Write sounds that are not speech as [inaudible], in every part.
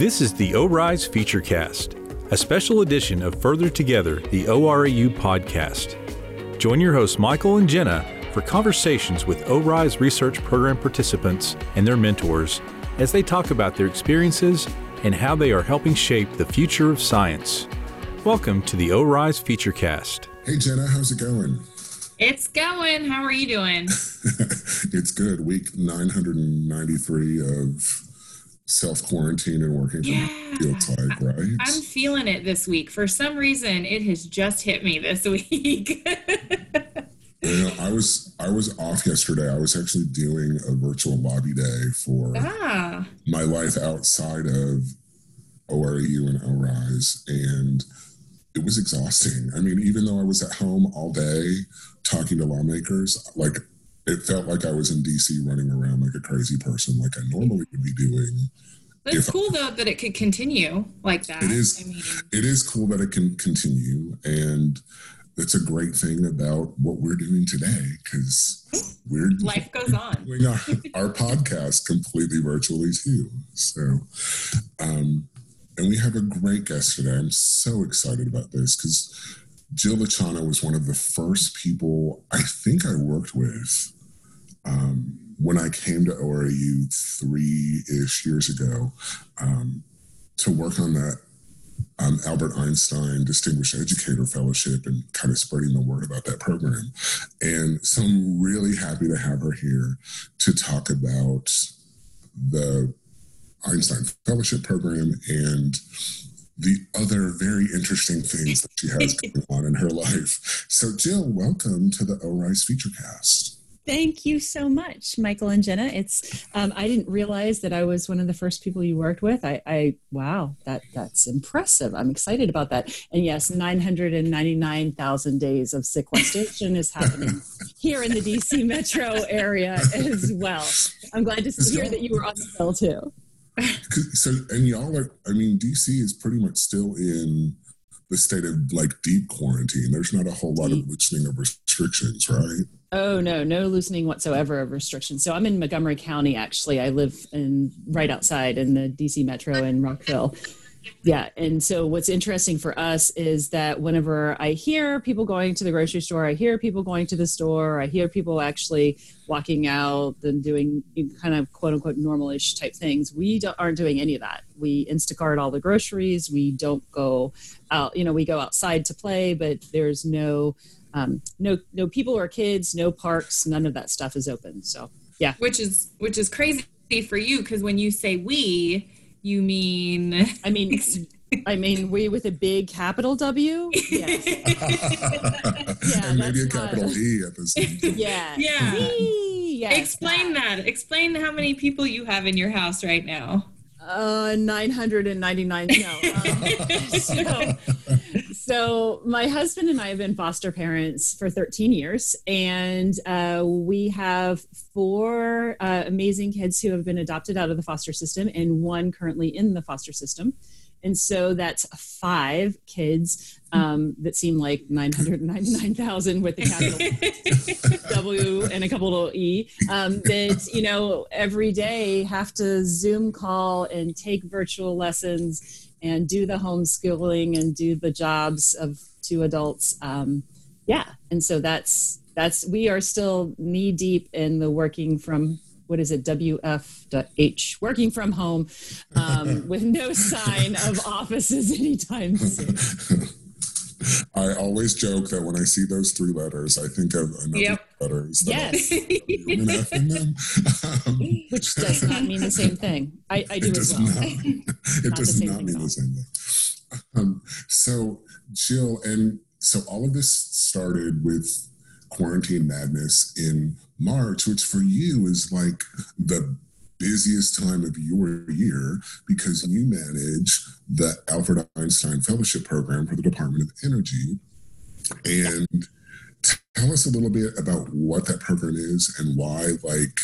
This is the ORISE Featurecast, a special edition of Further Together, the ORAU podcast. Join your hosts Michael and Jenna for conversations with ORISE research program participants and their mentors as they talk about their experiences and how they are helping shape the future of science. Welcome to the ORISE Featurecast. Hey Jenna, how's it going? It's going. How are you doing? [laughs] it's good. Week 993 of self quarantine and working from yeah. feels like, right? I'm feeling it this week. For some reason, it has just hit me this [laughs] week. you know, I was I was off yesterday. I was actually doing a virtual lobby day for ah. my life outside of ORAU and ORISE, and it was exhausting. I mean, even though I was at home all day talking to lawmakers, like it felt like I was in DC running around like a crazy person, like I normally would be doing. But it's cool I, though that it could continue like that. It is. I mean, it is cool that it can continue, and that's a great thing about what we're doing today because we're [laughs] life goes on. Doing our, our podcast completely virtually too. So, um, and we have a great guest today. I'm so excited about this because Jill Latchana was one of the first people I think I worked with um, when I came to ORAU three ish years ago um, to work on that um, Albert Einstein Distinguished Educator Fellowship and kind of spreading the word about that program. And so I'm really happy to have her here to talk about the Einstein Fellowship Program and the other very interesting things that she has [laughs] going on in her life. So, Jill, welcome to the ORISE Featurecast. Thank you so much, Michael and Jenna. It's um, I didn't realize that I was one of the first people you worked with. I, I wow, that that's impressive. I'm excited about that. And yes, 999,000 days of sequestration is happening [laughs] here in the DC metro area as well. I'm glad to hear that you were on the bill too so and y'all are i mean dc is pretty much still in the state of like deep quarantine. There's not a whole lot of loosening of restrictions right? Oh no no loosening whatsoever of restrictions. So i'm in montgomery county actually. I live in right outside in the dc metro in rockville yeah. And so what's interesting for us is that whenever I hear people going to the grocery store, I hear people going to the store, I hear people actually walking out and doing kind of quote unquote normalish type things. We aren't doing any of that. We Instacart all the groceries. We don't go out, you know, we go outside to play, but there's no, um, no, no people or kids, no parks, none of that stuff is open. So yeah. Which is, which is crazy for you. Cause when you say we, you mean? I mean, [laughs] I mean, we with a big capital W. Yes. [laughs] yeah, and maybe a capital not... E at this. [laughs] Yeah. Yeah. Yes, Explain that. that. Explain how many people you have in your house right now. Uh, 999. No. Um, so, so, my husband and I have been foster parents for 13 years, and uh, we have four uh, amazing kids who have been adopted out of the foster system, and one currently in the foster system. And so that's five kids um, that seem like 999,000 with the capital [laughs] W and a couple of E um, that, you know, every day have to Zoom call and take virtual lessons and do the homeschooling and do the jobs of two adults. Um, yeah. And so that's, that's, we are still knee deep in the working from what is it, WF.H, working from home um, [laughs] with no sign of offices anytime soon. [laughs] I always joke that when I see those three letters, I think of another yep. Yes. [laughs] um, Which does not mean the same thing. I, I do as well. Not, [laughs] it not does not mean the same thing. Um, so, Jill, and so all of this started with quarantine madness in March, which for you is like the busiest time of your year because you manage the Albert Einstein Fellowship Program for the Department of Energy. And tell us a little bit about what that program is and why, like,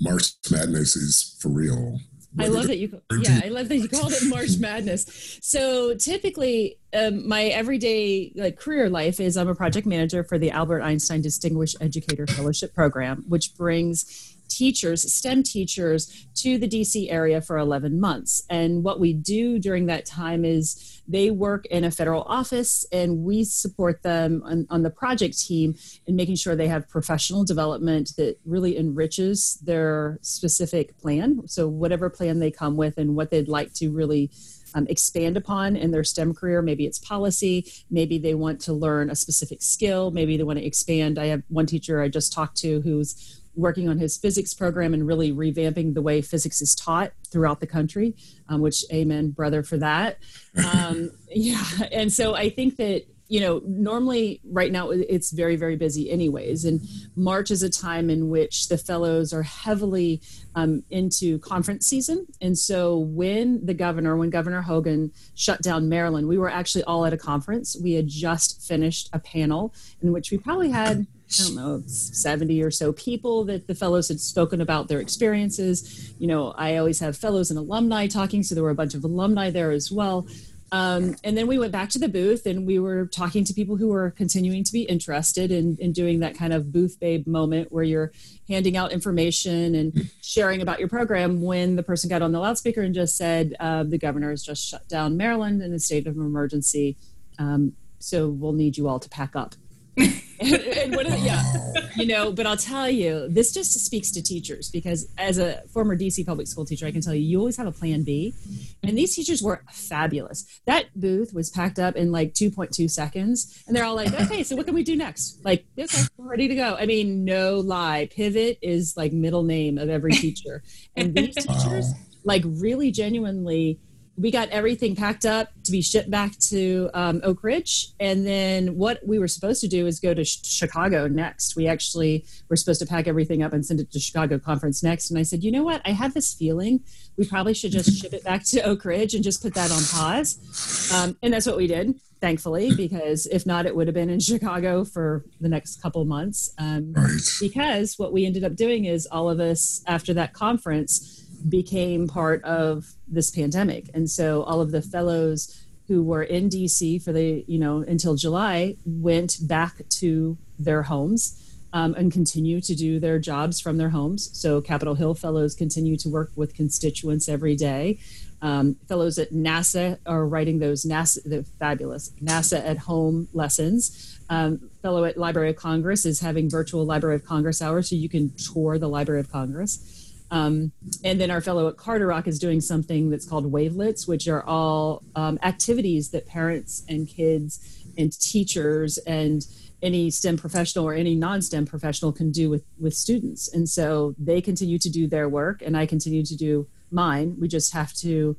March Madness is for real. I love that you. Yeah, I love that you called it March Madness. So typically, um, my everyday like career life is I'm a project manager for the Albert Einstein Distinguished Educator Fellowship Program, which brings teachers, STEM teachers, to the DC area for 11 months. And what we do during that time is they work in a federal office and we support them on, on the project team in making sure they have professional development that really enriches their specific plan. So, whatever plan they come with and what they'd like to really um, expand upon in their STEM career. Maybe it's policy. Maybe they want to learn a specific skill. Maybe they want to expand. I have one teacher I just talked to who's working on his physics program and really revamping the way physics is taught throughout the country, um, which, amen, brother, for that. [laughs] Um, yeah. And so I think that you know, normally right now it's very, very busy, anyways. And March is a time in which the fellows are heavily um, into conference season. And so when the governor, when Governor Hogan shut down Maryland, we were actually all at a conference. We had just finished a panel in which we probably had I don't know, 70 or so people that the fellows had spoken about their experiences. You know, I always have fellows and alumni talking, so there were a bunch of alumni there as well. Um, and then we went back to the booth and we were talking to people who were continuing to be interested in, in doing that kind of booth babe moment where you're handing out information and sharing about your program when the person got on the loudspeaker and just said, uh, the governor has just shut down Maryland in a state of emergency. Um, so we'll need you all to pack up. [laughs] and, [laughs] and what, yeah, [laughs] you know, but I'll tell you, this just speaks to teachers because as a former DC public school teacher, I can tell you, you always have a plan B. And these teachers were fabulous. That booth was packed up in like 2.2 seconds. And they're all like, okay, so what can we do next? Like, okay, we're ready to go. I mean, no lie. Pivot is like middle name of every teacher. And these [laughs] teachers, like, really genuinely, we got everything packed up to be shipped back to um, Oak Ridge. And then what we were supposed to do is go to sh- Chicago next. We actually were supposed to pack everything up and send it to Chicago conference next. And I said, you know what? I have this feeling we probably should just ship it back to Oak Ridge and just put that on pause. Um, and that's what we did, thankfully, because if not, it would have been in Chicago for the next couple months. Um, right. Because what we ended up doing is all of us after that conference became part of this pandemic. And so all of the fellows who were in DC for the, you know, until July went back to their homes um, and continue to do their jobs from their homes. So Capitol Hill fellows continue to work with constituents every day. Um, fellows at NASA are writing those NASA, the fabulous NASA at home lessons. Um, fellow at Library of Congress is having virtual Library of Congress hours, so you can tour the Library of Congress. Um, and then our fellow at Carderock is doing something that's called Wavelets, which are all um, activities that parents and kids and teachers and any STEM professional or any non-STEM professional can do with with students. And so they continue to do their work, and I continue to do mine. We just have to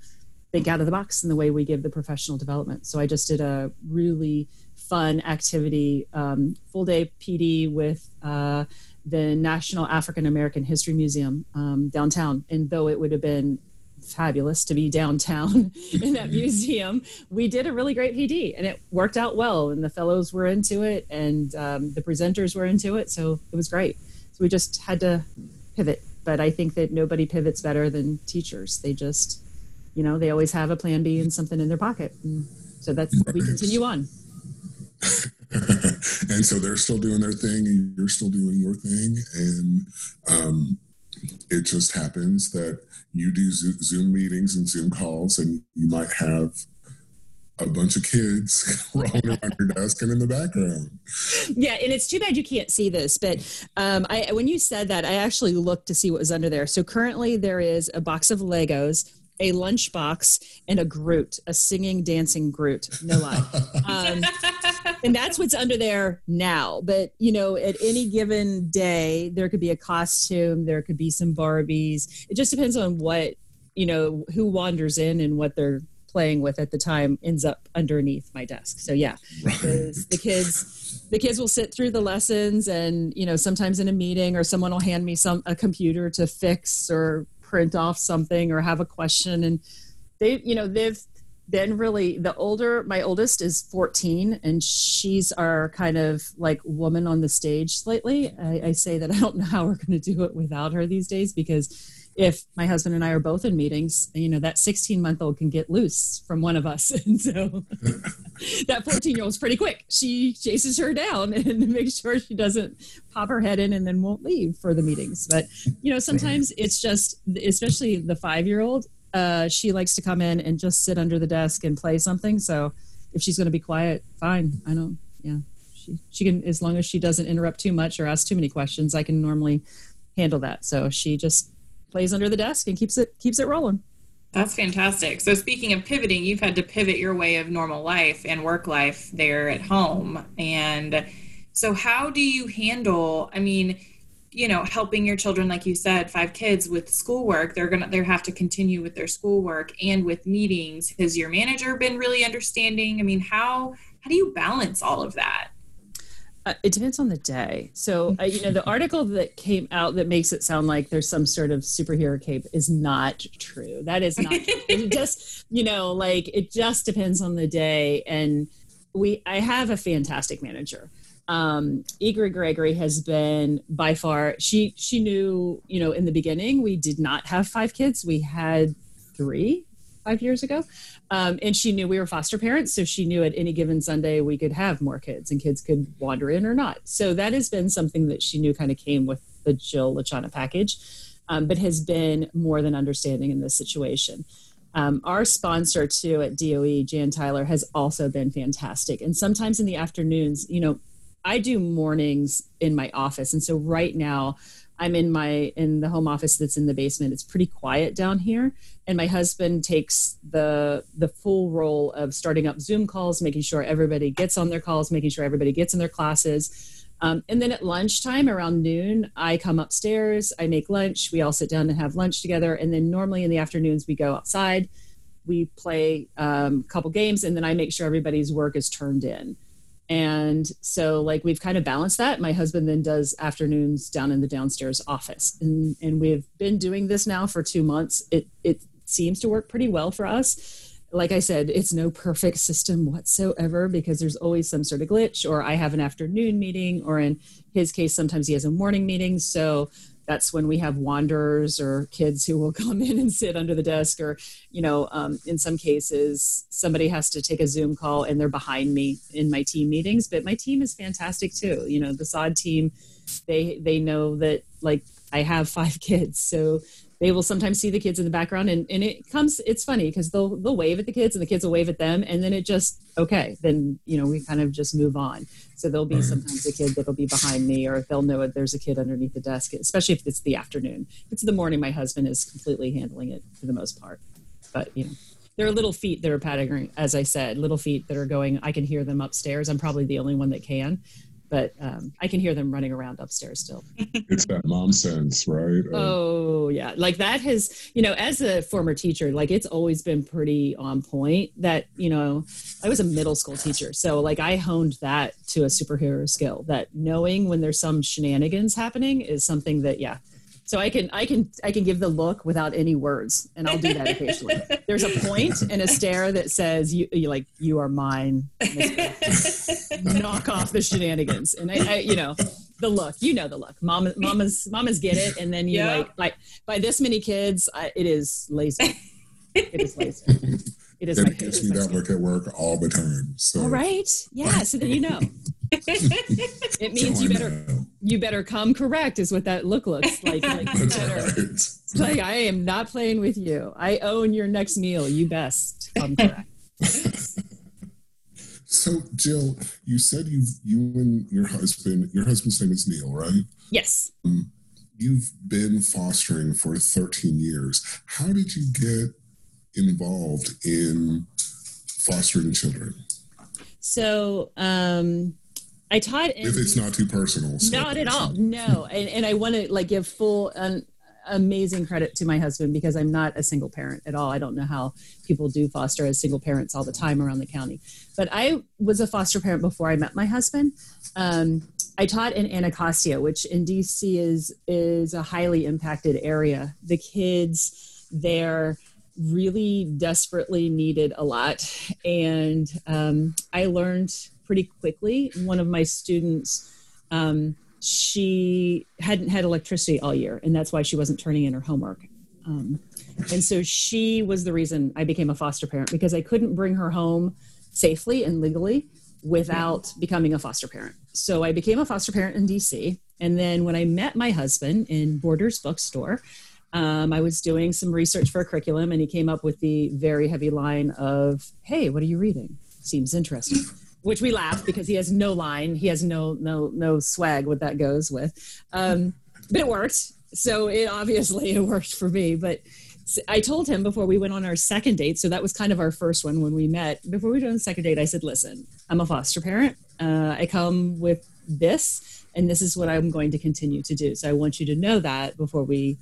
think out of the box in the way we give the professional development. So I just did a really fun activity, um, full day PD with. Uh, the National African American History Museum um, downtown. And though it would have been fabulous to be downtown [laughs] in that museum, we did a really great PD and it worked out well. And the fellows were into it and um, the presenters were into it. So it was great. So we just had to pivot. But I think that nobody pivots better than teachers. They just, you know, they always have a plan B and something in their pocket. And so that's, we continue on. [laughs] and so they're still doing their thing and you're still doing your thing and um, it just happens that you do zoom meetings and zoom calls and you might have a bunch of kids [laughs] rolling around your desk and in the background. Yeah, and it's too bad you can't see this, but um, I, when you said that, I actually looked to see what was under there. So currently, there is a box of Legos a lunchbox, and a Groot, a singing, dancing Groot. No lie. [laughs] Um, and that's what's under there now. But, you know, at any given day, there could be a costume, there could be some Barbies. It just depends on what, you know, who wanders in and what they're playing with at the time ends up underneath my desk. So yeah, the kids, the kids will sit through the lessons and, you know, sometimes in a meeting or someone will hand me some, a computer to fix or print off something or have a question and they you know they've been really the older my oldest is 14 and she's our kind of like woman on the stage slightly I, I say that i don't know how we're going to do it without her these days because if my husband and I are both in meetings, you know, that 16 month old can get loose from one of us. [laughs] And so [laughs] that 14 year old's pretty quick. She chases her down [laughs] and makes sure she doesn't pop her head in and then won't leave for the meetings. But, you know, sometimes it's just, especially the five year old, uh, she likes to come in and just sit under the desk and play something. So if she's going to be quiet, fine. I don't, yeah. She, she can, as long as she doesn't interrupt too much or ask too many questions, I can normally handle that. So she just plays under the desk and keeps it keeps it rolling. That's fantastic. So speaking of pivoting, you've had to pivot your way of normal life and work life there at home. And so how do you handle I mean, you know, helping your children like you said, five kids with schoolwork, they're to they have to continue with their schoolwork and with meetings. Has your manager been really understanding? I mean, how how do you balance all of that? Uh, it depends on the day. So, uh, you know, the [laughs] article that came out that makes it sound like there's some sort of superhero cape is not true. That is not. it [laughs] just, you know, like it just depends on the day. And we, I have a fantastic manager. Um, Gregory has been by far. She she knew, you know, in the beginning we did not have five kids. We had three five years ago. Um, and she knew we were foster parents. So she knew at any given Sunday we could have more kids and kids could wander in or not. So that has been something that she knew kind of came with the Jill Latchana package, um, but has been more than understanding in this situation. Um, our sponsor too at DOE, Jan Tyler, has also been fantastic. And sometimes in the afternoons, you know, I do mornings in my office. And so right now, I'm in my in the home office that's in the basement. It's pretty quiet down here, and my husband takes the the full role of starting up Zoom calls, making sure everybody gets on their calls, making sure everybody gets in their classes. Um, and then at lunchtime around noon, I come upstairs, I make lunch, we all sit down and have lunch together. And then normally in the afternoons, we go outside, we play um, a couple games, and then I make sure everybody's work is turned in. And so, like, we've kind of balanced that. My husband then does afternoons down in the downstairs office. And, and we've been doing this now for two months. It, it seems to work pretty well for us. Like I said, it's no perfect system whatsoever because there's always some sort of glitch, or I have an afternoon meeting, or in his case, sometimes he has a morning meeting. So that's when we have wanderers or kids who will [laughs] come in and sit under the desk or you know um, in some cases somebody has to take a zoom call and they're behind me in my team meetings but my team is fantastic too. You know the sod team they they know that like i have [laughs] five kids. So they will sometimes see the kids in the background and, and it comes it's funny because they'll they'll wave at the kids and the kids will wave at them and then it just okay then you know we kind of just move on. So there'll be sometimes a kid that'll be behind me or they'll know there's a kid underneath the desk especially if it's the afternoon. If it's the morning my husband is completely handling it for the most part. But you know there are little feet that are patting as i said little feet that are going i can hear them upstairs. I'm probably the only one that can but um, I can hear them running around upstairs still. it's that mom sense, right? oh yeah, like that has you know, as a former teacher, like it's always been pretty on point. That you know, I was a middle school teacher, so like I honed that to a superhero skill. That knowing when there's some shenanigans happening is something that yeah, so I can I can I can give the look without any words, and I'll do that occasionally. [laughs] There's a point and a stare that says you, you like you are mine. [laughs] Knock off the shenanigans, and I, I, you know the look. You know the look. Mama, mamas mamas get it, and then you yeah. like like by this many kids, I, it is lazy. It is lazy. It is. It gives me that look at work all the time. So. All right. Yeah. So then you know. [laughs] it means so you better you better come correct is what that look looks like. like [laughs] That's better, right. like I am not playing with you. I own your next meal. You best come correct. [laughs] so Jill, you said you you and your husband, your husband's name is Neil, right? Yes. Um, you've been fostering for 13 years. How did you get involved in fostering children? So um I taught if it's not too personal. So. Not at all. No, [laughs] and and I want to like give full um, amazing credit to my husband because I'm not a single parent at all. I don't know how people do foster as single parents all the time around the county, but I was a foster parent before I met my husband. Um, I taught in Anacostia, which in DC is is a highly impacted area. The kids there really desperately needed a lot, and um, I learned pretty quickly. One of my students, um, she hadn't had electricity all year, and that's why she wasn't turning in her homework. Um, and so she was the reason I became a foster parent because I couldn't bring her home safely and legally without becoming a foster parent. So I became a foster parent in DC. And then when I met my husband in Borders Bookstore, um, I was doing some research for a curriculum and he came up with the very heavy line of, Hey, what are you reading? Seems interesting. Which we laughed because he has no line. He has no no no swag what that goes with. Um, but it worked. So it obviously it worked for me. But I told him before we went on our second date. So that was kind of our first one when we met. Before we went on the second date, I said, "Listen, I'm a foster parent. Uh, I come with this, and this is what I'm going to continue to do. So I want you to know that before we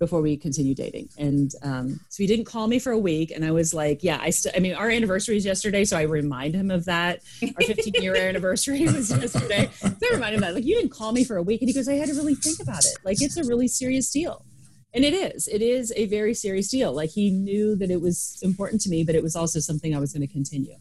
before we continue dating. And um, so he didn't call me for a week. And I was like, yeah, I still, I mean, our anniversary is yesterday. So I remind him of that. Our 15 year [laughs] anniversary was yesterday. So I remind him that, like, you didn't call me for a week. And he goes, I had to really think about it. Like, it's a really serious deal. And it is, it is a very serious deal. Like, he knew that it was important to me, but it was also something I was going to continue.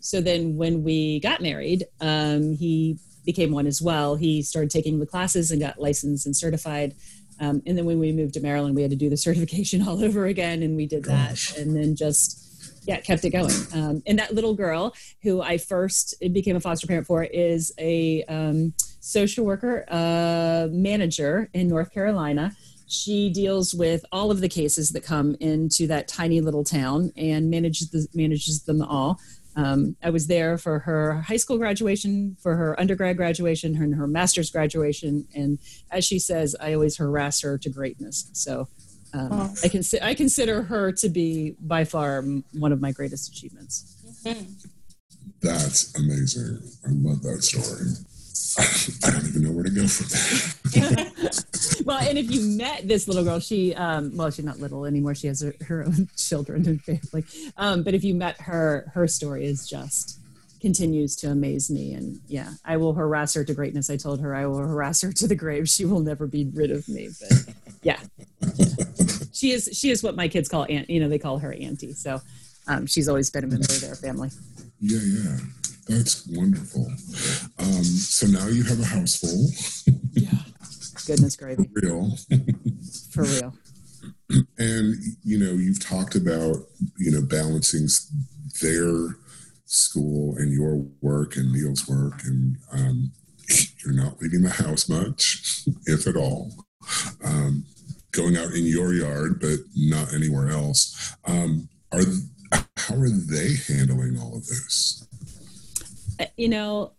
So then when we got married, um, he became one as well. He started taking the classes and got licensed and certified. Um, and then when we moved to Maryland, we had to do the [laughs] certification all over again, and we did Gosh. that, and then just yeah, kept it going. Um, and that little girl who I first became a foster parent for is a um, social worker uh, manager in North Carolina. She deals with all of the cases that come into that tiny little town and manages the, manages them all. Um, I was there for her high school graduation, for her undergrad graduation, her, and her master's graduation. And as she says, I always harass her to greatness. So um, oh. I, cons- I consider her to be by far one of my greatest achievements. Mm-hmm. That's amazing. I love that story. [laughs] I don't even know where to go from there. [laughs] well, and if you met this little girl, she, um, well, she's not little anymore. She has her, her own [laughs] children and family. Um, but if you met her, her story is just continues to amaze me. And yeah, I will harass her to greatness. I told her I will harass her to the grave. She will never be rid of me. But yeah, she is. She is what my kids call aunt. You know, they call her auntie. So um, she's always been a member of their family. Yeah, yeah. That's wonderful. Um, so now you have a house full. yeah. Goodness gravy. For real. [laughs] For real. And you know, you've talked about you know balancing their school and your work and Neil's work, and um, [laughs] you're not leaving the house much, [laughs] if at all. Um, going out in your yard, but not anywhere else. Um, are how are they handling all of this? Uh, you know,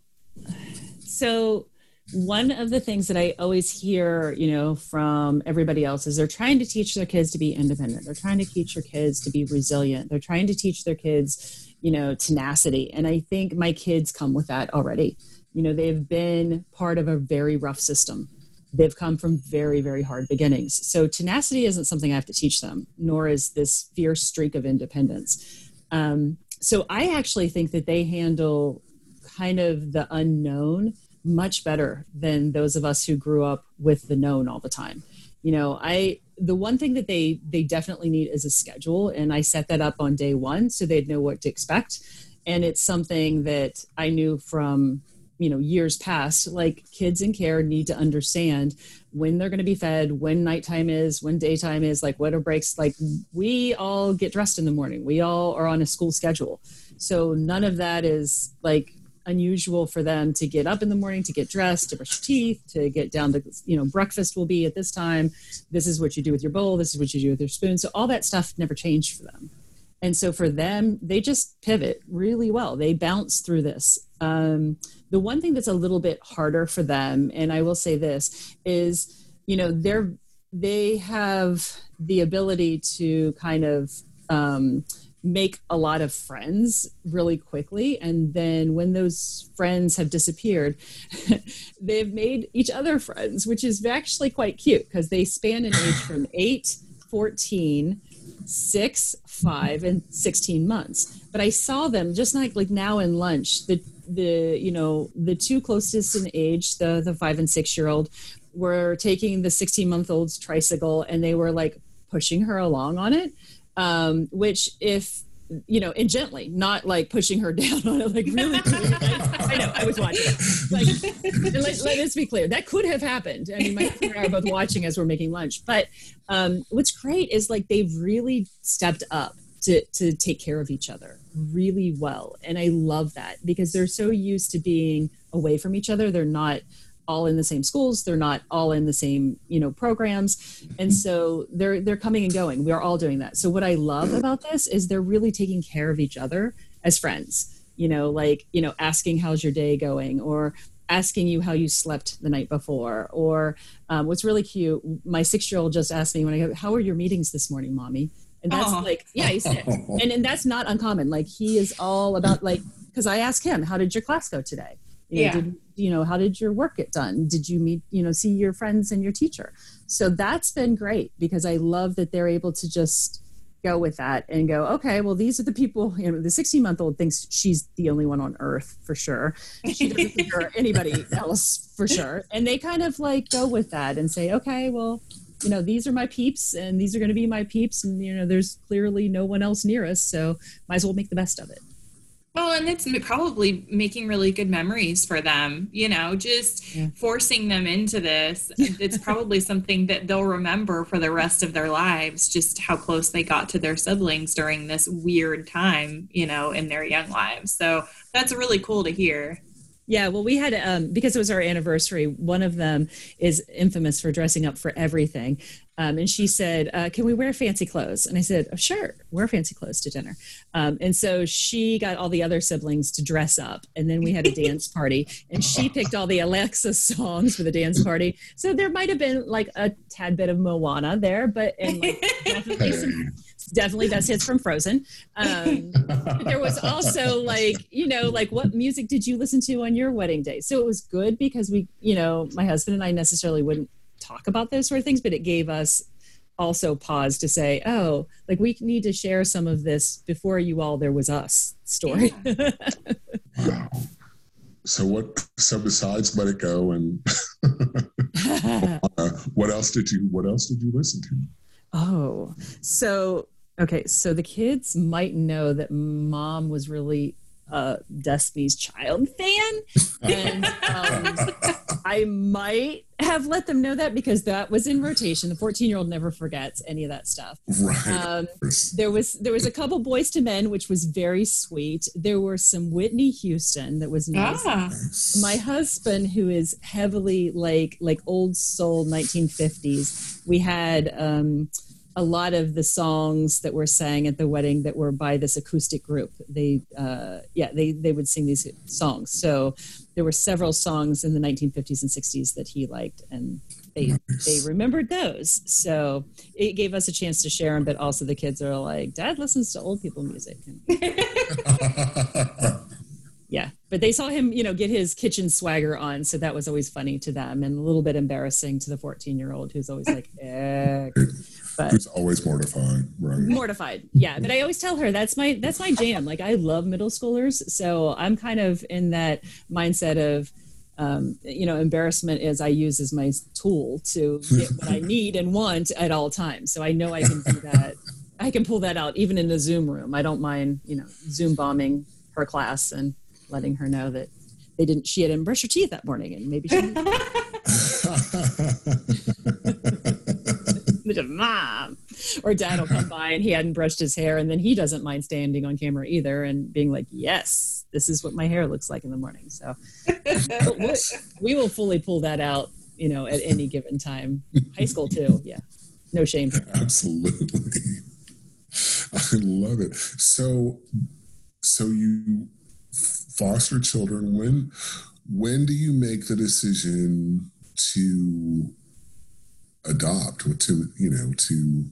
so one of the things that I always hear, you know, from everybody else is they're trying to teach their kids to be independent. They're trying to teach their kids to be resilient. They're trying to teach their kids, you know, tenacity. And I think my kids come with that already. You know, they've been part of a very rough system. They've come from very, very hard beginnings. So tenacity isn't something I have to teach them, nor is this fierce streak of independence. Um, so I actually think that they handle kind of the unknown much better than those of us who grew up with the known all the time. You know, I the one thing that they they definitely need is a schedule and I set that up on day 1 so they'd know what to expect. And it's something that I knew from you know years past like kids in care need to understand when they're going to be fed when nighttime is when daytime is like what are breaks like we all get dressed in the morning. We all are on a school schedule. So none of that is like unusual for them to get up in the morning to get dressed to brush teeth to get down to you know breakfast will be at this time. This is what you do with your bowl. This is what you do with your spoon. So all that stuff never changed for them. And so for them they just pivot really well. They bounce through this. Um, the one thing that's a little bit harder for them and i will say this is you know they're they have the ability to kind of um, make a lot of friends really quickly. And then when those friends have disappeared [laughs] they've made each other friends which is actually quite cute because they span an age from 8 14 6 5 and 16 months. But i saw them just like like now in lunch. The the you know the two closest in age the the 5 and 6 year old were taking the 16 month old's tricycle and they were like pushing her along on it um, which if you know, and gently, not like pushing her [laughs] down on it, like really. I, know, I was watching. Like, let, let, us be clear, that could have happened. I mean, my husband and I are both watching as we're making lunch. But um, what's great is like they've really stepped up to to take care of each other really well, and I love that because they're so used to being away from each other. They're not all in the same schools. They're not all in the same you know programs. And so they're they're coming and going. We're all doing that. So what i love about this is they're really taking care of each other as friends you know like you know asking how's your day going or asking you how you slept the night before or um, what's really cute my six year old just asked me when i go how are your meetings this morning mommy? And that's oh. like yeah he's and, and that's not uncommon. Like he is all about like because i ask him how did your class go today you know, yeah. Did, you know, how did your work get done? Did you meet, you know, see your friends and your teacher? So that's been great because I love that they're able to just go with that and go, okay, well, these are the people, you know, the 16 month old thinks she's the only one on earth for sure. She doesn't think anybody else for sure. And they kind of like go with that and say, okay, well, you know, these are my peeps and these are going to be my peeps. And, you know, there's clearly no one else near us. So might as well make the best of it. Well, and it's probably making really good memories for them, you know, just yeah. forcing them into this. [laughs] It's probably something that they'll remember for the rest of their lives, just how close they got to their siblings during this weird time, you know, in their young lives. So that's really cool to hear. Yeah, well, we had um, because it was our anniversary. One of them is infamous for dressing up for everything, um, and she said, uh, "Can we wear fancy clothes?" And I said, oh, "Sure, wear fancy clothes to dinner." Um, and so she got all the other siblings to dress up, and then we had a [laughs] dance party, and she picked all the Alexa songs for the dance party. So there might have been like a tad bit of Moana there, but and like definitely some [laughs] definitely best hits from Frozen. Um, there was also like, you know, like what music did you listen to on your wedding day? So it was good because we, you know, my husband and I necessarily wouldn't talk about those sort of things, but it gave us also pause to say, oh, like we need to share some of this before you all there was us story. Yeah. [laughs] wow. So what? So besides "Let It Go" and uh, [laughs] [laughs] what else did you? What else did you listen to? Oh, so Okay, so the kids might know that mom was really a Destiny's Child fan, [laughs] and um, I might have let them know that because that was in rotation. The 14 year old never forgets any of that stuff. Right. Um, there was there was a couple Boyz II Men, which was very sweet. There were some Whitney Houston that was nice. Ah. My husband, who is heavily like like old soul 1950s, we had. Um, a lot of the songs that were sang at the wedding that were by this acoustic group they uh, yeah they they would sing these songs so there were several songs in the 1950s and 60s that he liked and they nice. they remembered those so it gave us a chance to share them but also the kids are like dad listens to old people music [laughs] yeah but they saw him you know get his kitchen swagger on so that was always funny to them and a little bit embarrassing to the 14 year old who's always like [laughs] eh. But who's always mortifying, right? Mortified yeah. But i always tell her that's my that's my jam. Like i love middle schoolers so i'm kind of in that mindset of um, you know embarrassment is i use as my tool to get what i need and want at all times. So i know i can do that. I can pull that out even in the zoom room. I don't mind you know zoom bombing her class and letting her know that they didn't she hadn't brushed her teeth that morning and maybe she [laughs] [laughs] mom or dad will come by and he hadn't brushed his hair and then he doesn't mind standing on camera either and being like yes this is what my hair looks like in the morning. So we will fully pull that out you know at any given time. High school too yeah. No shame absolutely. I love it. So so you foster children. When when do you make the decision to adopt to you know to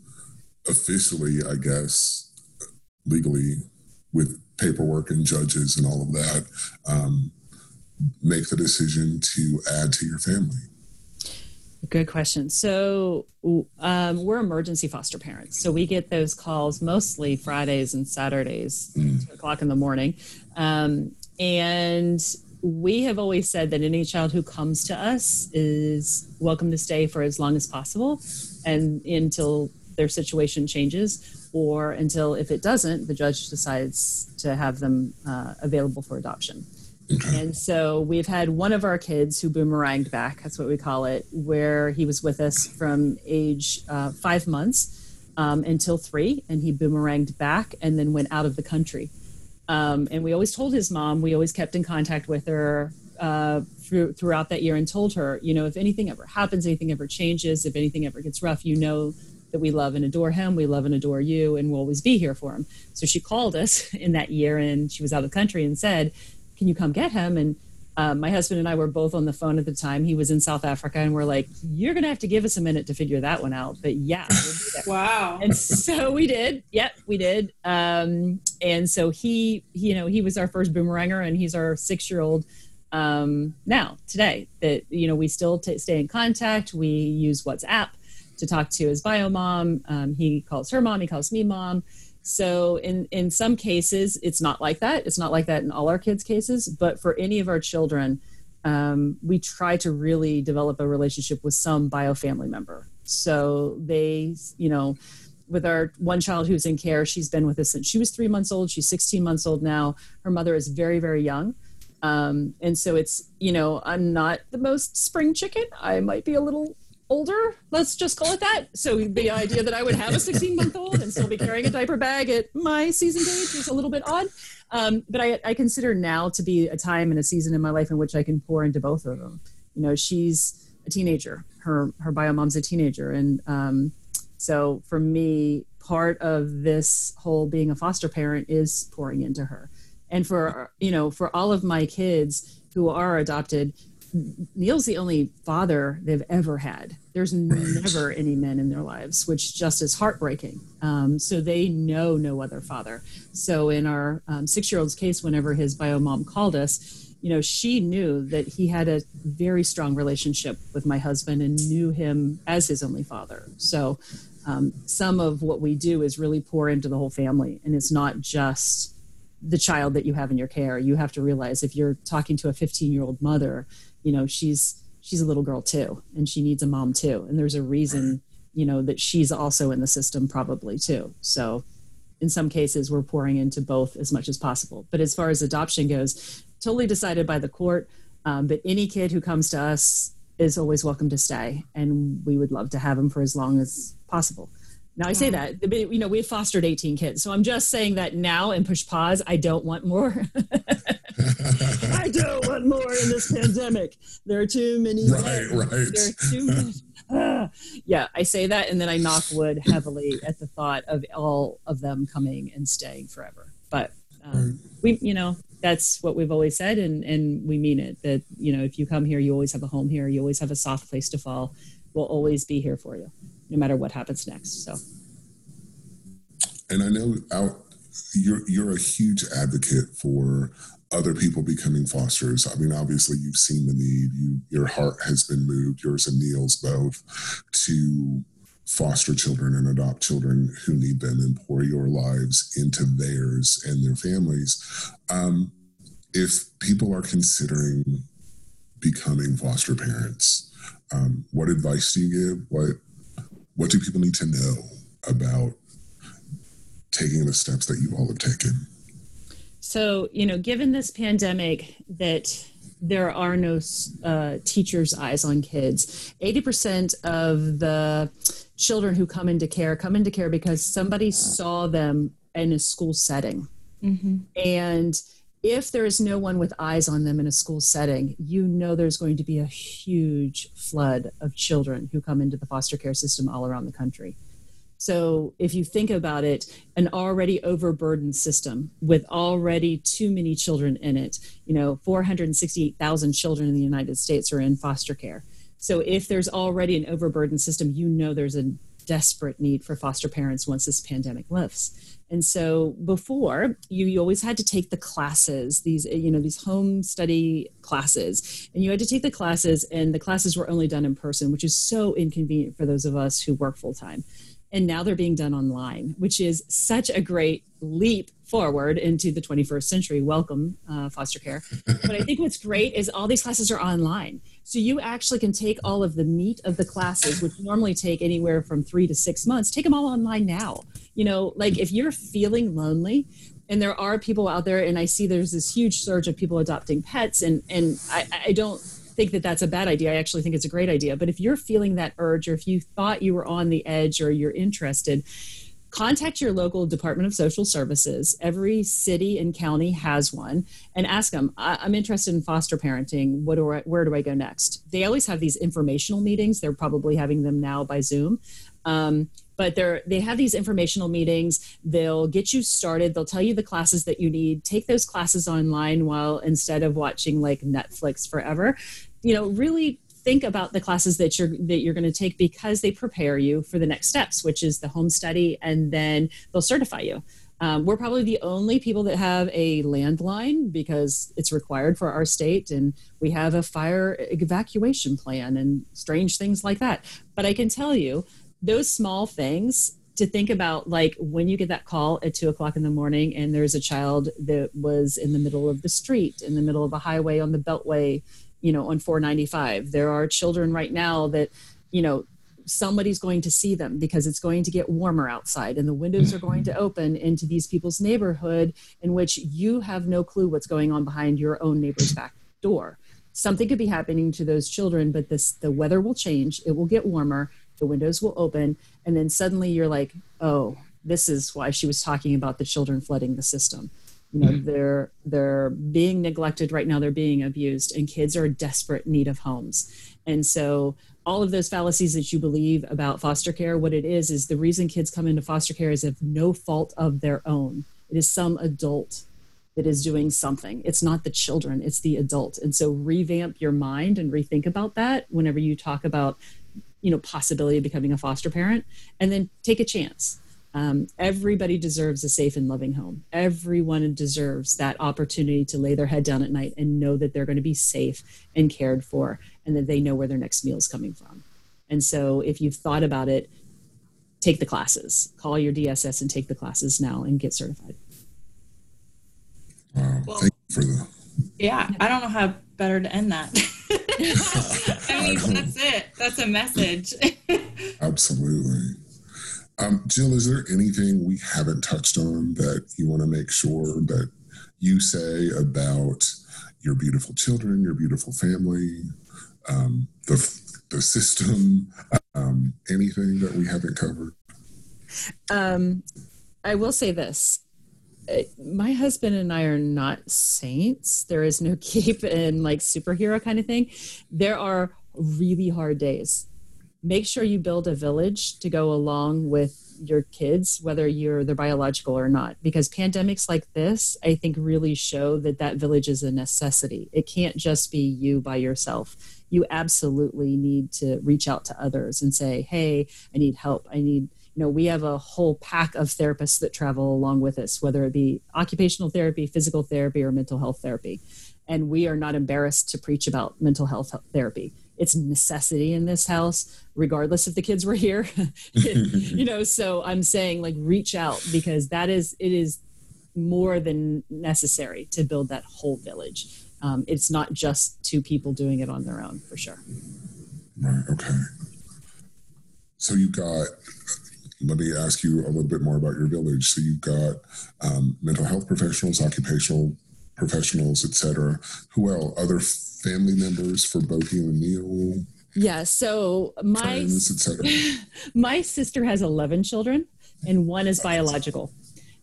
officially i guess legally with paperwork and judges and all of that um, make the decision to add to your family Good question. So um, we're emergency foster parents, so we get those calls mostly Fridays and Saturdays, mm. two o'clock in the morning, um, and we have always said that any child who comes to us is welcome to stay for as long as possible and until their situation changes or until if it doesn't, the judge decides to have them uh, available for adoption. And so we've had one of our kids who boomeranged back, that's what we call it, where he was with us from age uh, five months um, until three, and he boomeranged back and then went out of the country. Um, and we always told his mom, we always kept in contact with her uh, through, throughout that year and told her, you know, if anything ever happens, anything ever changes, if anything ever gets rough, you know that we love and adore him, we love and adore you, and we'll always be here for him. So she called us [laughs] in that year, and she was out of the country and said, can you come get him? And um, my husband and I were both on the phone at the time. He was in South Africa, and we're like, "You're gonna have to give us a minute to figure that one out." But yeah, we'll [laughs] wow. And so we did. Yep, we did. Um, and so he, you know, he was our first boomeranger, and he's our six-year-old um, now today. That you know, we still t- stay in contact. We use WhatsApp to talk to his bio mom. Um, he calls her mom. He calls me mom. So in in some cases, it's not like that. It's not like that in all our kids' cases. But for any of our children, um, we try to really develop a relationship with some bio family member. So they, you know, with our one child who's in care, she's been with us since she was three months old. She's 16 months old now. Her mother is very, very young. Um, and so it's, you know, I'm not the most spring chicken. I might be a little older, let's just call it that. So the idea that I would have a 16 month old and still be carrying a diaper bag at my season age is a little bit odd. Um, but I, I, consider now to be a time and a season in my life in which I can pour into both of them. You know, she's a teenager. Her her bio mom's a teenager, and um, so for me, part of this whole being a foster parent is pouring into her. And for you know, for all of my kids who are adopted, Neil's the only father they've ever had. There's never any men in their lives, which just is heartbreaking. Um, so they know no other father. So in our um, six-year-old's case, whenever his bio mom called us, you know, she knew that he had a very strong relationship with my husband and knew him as his only father. So um, some of what we do is really pour into the whole family, and it's not just the child that you have in your care. You have to realize if you're talking to a 15 year old mother, you know she's she's a little girl too and she needs a mom too and there's a reason you know that she's also in the system probably too so in some cases we're pouring into both as much as possible but as far as adoption goes totally decided by the court um, but any kid who comes to us is always welcome to stay and we would love to have them for as long as possible now I say that, you know, we've fostered 18 kids. So I'm just saying that now and push pause. I don't want more. [laughs] I don't want more in this pandemic. There are too many. Right, right. There are too many. Ah. [sighs] Yeah, I say that and then I knock wood heavily at the thought of all of them coming and staying forever. But um, we, you know, that's what we've always said and, and we mean it that, you know, if you come here, you always have a home here. You always have a soft place to fall. We'll always be here for you no matter what happens next. So, and I know out you're you're a huge advocate for other people becoming fosters. I mean, obviously, you've seen the need. You your heart has been moved, yours and Neil's both, to foster children and adopt children who need them and pour your lives into theirs and their families. Um, if people are considering becoming foster parents, um, what advice do you give? What what do people need to know about taking the steps that you all have taken? So, you know, given this pandemic that there are no uh, teachers' eyes on kids, 80% of the children who come into care come into care because somebody saw them in a school setting. Mm-hmm. And if there is no one with eyes on them in a school setting, you know there's going to be a huge flood of children who come into the foster care system all around the country. So, if you think about it, an already overburdened system with already too many children in it, you know, 468,000 children in the United States are in foster care. So, if there's already an overburdened system, you know there's a desperate need for foster parents once this pandemic lifts. And so before you, you always had to take the classes, these, you know, these home study classes, and you had to take the classes and the classes were only done in person, which is so inconvenient for those of us who work full time. And now they're being done online, which is such a great leap forward into the 21st century. Welcome, uh, foster care. [laughs] but I think what's great is all these classes are online. So you actually can take all of the meat of the classes, which normally take anywhere from three to six months, take them all online now you know, like if you're feeling lonely, and there are people out there, and I see there's this huge surge of people adopting pets, and and I, I don't think that that's a bad idea. I actually think it's a great idea. But if you're feeling that urge, or if you thought you were on the edge, or you're interested, contact your local Department of Social Services. Every city and county has one, and ask them, "I'm interested in foster parenting. What do I, where do I go next?" They always have these informational meetings. They're probably having them now by Zoom. Um, but they're they have these informational meetings. They'll get you started. They'll tell you the classes that you need. Take those classes online while instead of watching like netflix forever. You know really think about the classes that you're that you're going to take because they prepare you for the next steps which is the home study and then they'll certify you. Um, we're probably the only people that have a landline because it's required for our state and we have a fire evacuation plan and strange things like that. But i can tell you those small things to think about like when you get that call at two o'clock in the morning and there's a child that was in the middle of the street in the middle of a highway on the beltway you know on 495 there are children right now that you know somebody's going to see them because it's going to get warmer outside and the windows are going to mm-hmm. open into these people's neighborhood in which you have no clue what's going on behind your own neighbor's back door. Something could be happening to those children but this the weather will change. It will get warmer the windows will open and then suddenly you're like oh this is why she was talking about the children flooding the system. You know mm-hmm. they're they're being neglected right now. They're being abused and kids are in desperate need of homes. And so all of those fallacies that you believe about foster care what it is is the reason kids come into foster care is of no fault of their own. It is some adult that is doing something. It's not the children it's the adult. And so revamp your mind and rethink about that whenever you talk about you know possibility of becoming a foster parent and then take a chance um, everybody deserves a safe and loving home. Everyone deserves that opportunity to lay their head down at night and know that they're going to be safe and cared for and that they know where their next meal is coming from. And so, if you've thought about it, take the classes. Call your DSS and take the classes now and get certified. Wow. Well, Thank you for the. Yeah, I don't know how better to end that. [laughs] [laughs] I mean, that's it. That's a message. [laughs] Absolutely. Um, Jill, is there anything we haven't touched on that you want to make sure that you say about your beautiful children, your beautiful family, um, the the system, um, anything that we haven't covered? Um, I will say this. Uh, my husband and I are not saints. There is no [laughs] cape and like superhero kind of thing. There are really hard days. Make sure you build a village to go along with your kids whether you're their biological or not because pandemics like this i think really show that that village is a necessity. It can't just be you by yourself. You absolutely need to reach out to others and say hey i need help. I need you know we have a whole pack of therapists that travel along with us whether it be occupational therapy physical therapy or mental health therapy. And we are not embarrassed to preach about mental health therapy it's necessity in this house regardless if the kids were here. [laughs] You know so i'm saying like reach out because that is it is more than necessary to build that whole village. Um, it's not just two people doing it on their own for sure. Right okay. So you got let me ask you a little bit more about your village. So you've got um, mental health professionals occupational professionals etc who else other family members for both you and Neil? Yeah. So my friends, [laughs] my sister has eleven children, and one is biological,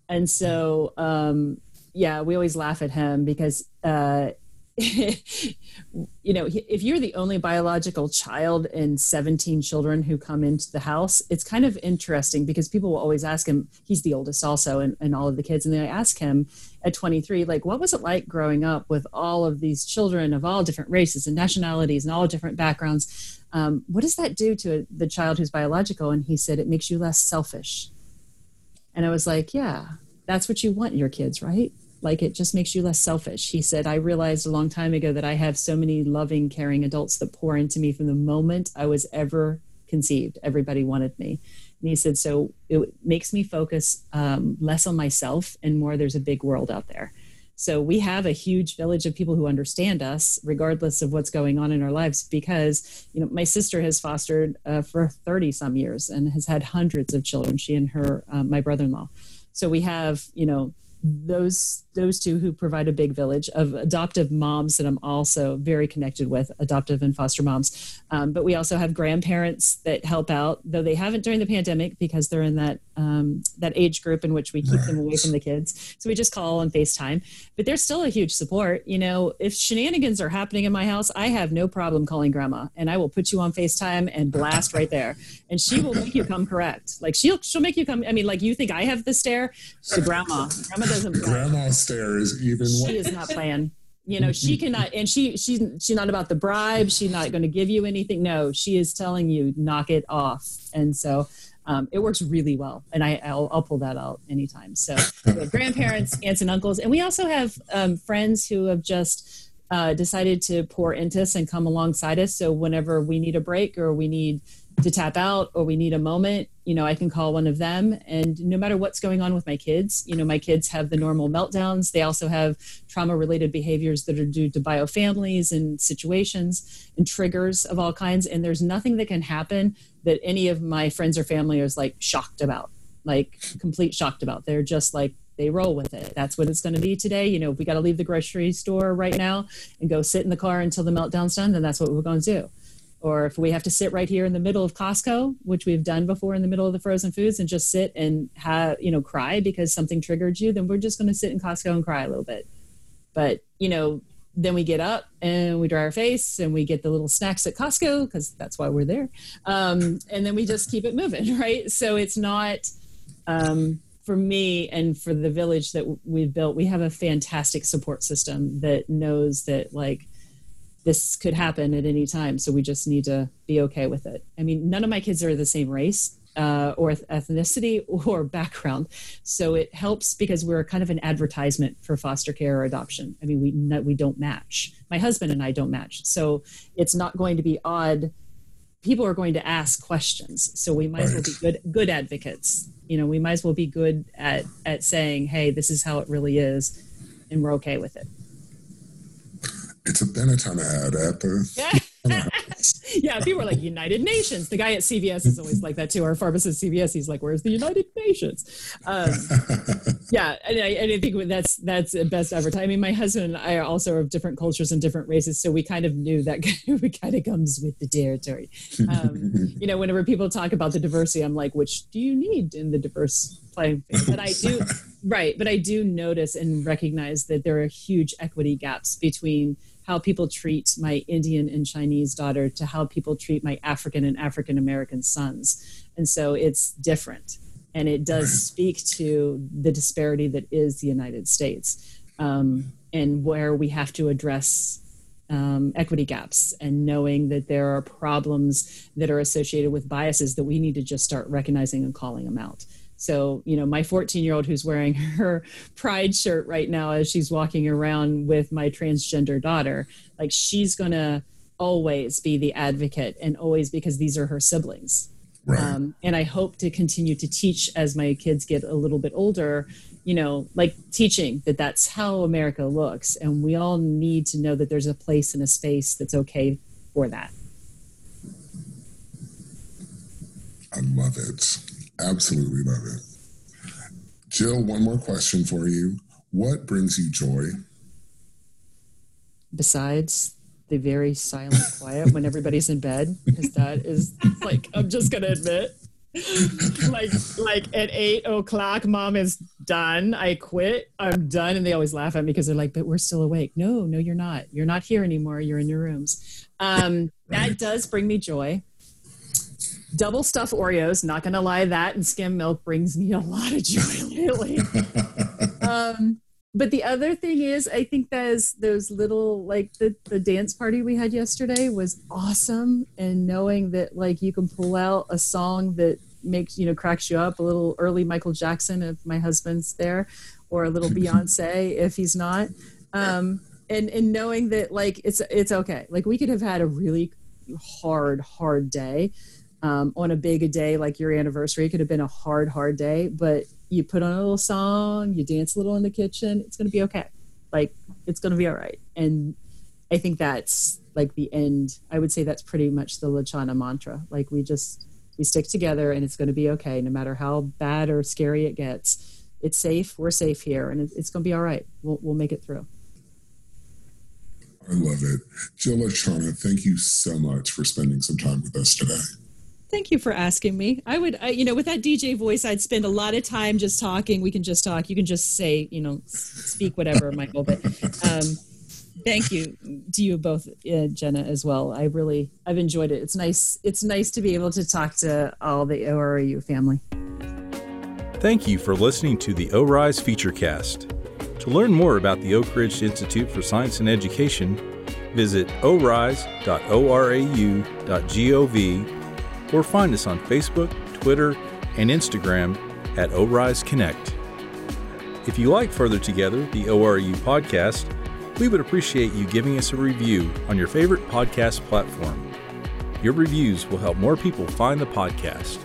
and so um, yeah, we always laugh at him because uh, [laughs] you know, if you're the only biological child in 17 children who come into the house, it's kind of interesting because people will always ask him, he's the oldest also, and, and all of the kids. And they ask him at 23, like, what was it like growing up with all of these children of all different races and nationalities and all different backgrounds? Um, what does that do to the child who's biological? And he said, it makes you less selfish. And I was like, yeah, that's what you want your kids, right? like it just makes you less selfish. He said, I realized a long time ago that I have so many loving, caring adults that pour into me from the moment I was ever conceived. Everybody wanted me. And he said, so it makes me focus um, less on myself and more there's a big world out there. So we have a huge village of people who understand us, regardless of what's going on in our lives. Because you know, my sister has fostered uh, for thirty some years and has had hundreds of children. She and her, um, my brother-in-law. So we have, you know, those those two who provide a big village of adoptive moms that I'm also very connected with, adoptive and foster moms. Um, but we also have grandparents that help out, though they haven't during the pandemic because they're in that um, that age group in which we keep them away from the kids. So we just call on FaceTime. But there's still a huge support. You know, if shenanigans are happening in my house, I have no problem calling grandma, and I will put you on FaceTime and blast right there, and she will make you come correct. Like she'll she'll make you come. I mean, like you think I have the stare, to grandma. Grandma doesn't. [laughs] Grandma stare is even. She is not playing. You know she cannot and she she's she's not about the bribe. She's not going to give you anything. No she is telling you knock it off. And so um, it works really well. And I, I'll, I'll pull that out anytime. So grandparents [laughs] aunts and uncles and we also have um, friends who have just uh, decided to pour into us and come alongside us. So whenever we need a break or we need to tap out or we need a moment, you know, I can call one of them. And no matter what's going on with my kids, you know, my kids have the normal meltdowns. They also have trauma related behaviors that are due to biofamilies and situations and triggers of all kinds. And there's nothing that can happen that any of my friends or family is like shocked about, like complete shocked about. They're just like, they roll with it. That's what it's going to be today. You know, if we got to leave the grocery store right now and go sit in the car until the meltdown's done, then that's what we're going to do or if we have to sit right here in the middle of Costco, which we've done before in the middle of the frozen foods and just sit and have, you know, cry because something triggered you, then we're just going to sit in Costco and cry a little bit. But, you know, then we get up and we dry our face and we get the little snacks at Costco because that's why we're there. Um, and then we just keep it moving, [laughs] right? So it's not, um, for me and for the village that we've built, we have a fantastic support system that knows that, like, this could happen at any time. So we just need to be okay with it. I mean, none of my kids are the same race uh, or ethnicity [laughs] or background. So it helps because we're kind of an advertisement for foster care or adoption. I mean, we, we don't match. My husband and I don't match. So it's not going to be odd. People are going to ask questions. So we might right. as well be good, good advocates. You know, we might as well be good at, at saying, hey, this is how it really is. And we're okay with it it's a Benetton ad at the. [laughs] yeah, people are like United Nations. The guy at CVS is always like that too. Our pharmacist CVS, he's like, "Where's the United Nations?" Um, [laughs] yeah, and I, and I, think that's that's the best advertising. I mean, my husband and I are also of different cultures and different races, so we kind of knew that [laughs] we kind of comes with the territory. Um, you know, whenever people talk about the diversity, I'm like, which do you need in the diverse playing field? But I do, right? But I do notice and recognize that there are huge equity gaps between how people treat my Indian and Chinese daughter to how people treat my African and African American sons. And so it's different. And it does speak to the disparity that is the United States um, and where we have to address um, equity gaps and knowing that there are problems that are associated with biases that we need to just start recognizing and calling them out. So, you know, my 14 year old who's wearing [laughs] her pride shirt right now as she's walking around with my transgender daughter, like she's going to always be the advocate and always because these are her siblings. Right. Um, and I hope to continue to teach as my kids get a little bit older, you know, like teaching that that's how America looks. And we all need to know that there's a place and a space that's okay for that. I love it. Absolutely love it. Jill, one more question for you. What brings you joy? Besides the very silent quiet when everybody's in bed, because that is like, I'm just going to admit, like like at eight o'clock mom is done. I quit. I'm done. And they always laugh at me because they're like but we're still awake. No no you're not. You're not here anymore. You're in your rooms. Um, that does bring me joy double stuff Oreos. Not gonna lie, that and skim milk brings me a lot of joy [laughs] lately. um, but the other thing is, I think those those little like the the dance party we had yesterday was awesome, and knowing that like you can pull out a song that makes you know cracks you up a little early Michael Jackson if my husband's there, or a little [laughs] Beyonce if he's not. Um, and and knowing that like it's it's okay. Like we could have had a really hard hard day um, on a big a day like your anniversary. It could have been a hard, hard day, but you put on a little song, you dance a little in the kitchen. It's going to be okay. like it's going to be all right and i think that's like the end i would say that's pretty much the Latchana mantra like we just we stick together and it's going to be okay no matter how bad or scary it gets it's safe we're safe here and it's going to be all right we'll, we'll make it through I love it. Jill Latchana, thank you so much for spending some time with us today. Thank you for asking me. I would, I, you know, with that DJ voice, I'd spend a lot of time just talking. We can just talk. You can just say, you know, speak whatever, [laughs] Michael. But um, thank you to you both, uh, Jenna, as well. I really, I've enjoyed it. It's nice. It's nice to be able to talk to all the ORAU family. Thank you for listening to the ORISE Featurecast. To learn more about the Oak Ridge Institute for Science and Education, visit orise.orau.gov or find us on Facebook, Twitter, and Instagram at ORISE Connect. If you like Further Together, the ORAU podcast, we would appreciate you giving us a review on your favorite podcast platform. Your reviews will help more people find the podcast.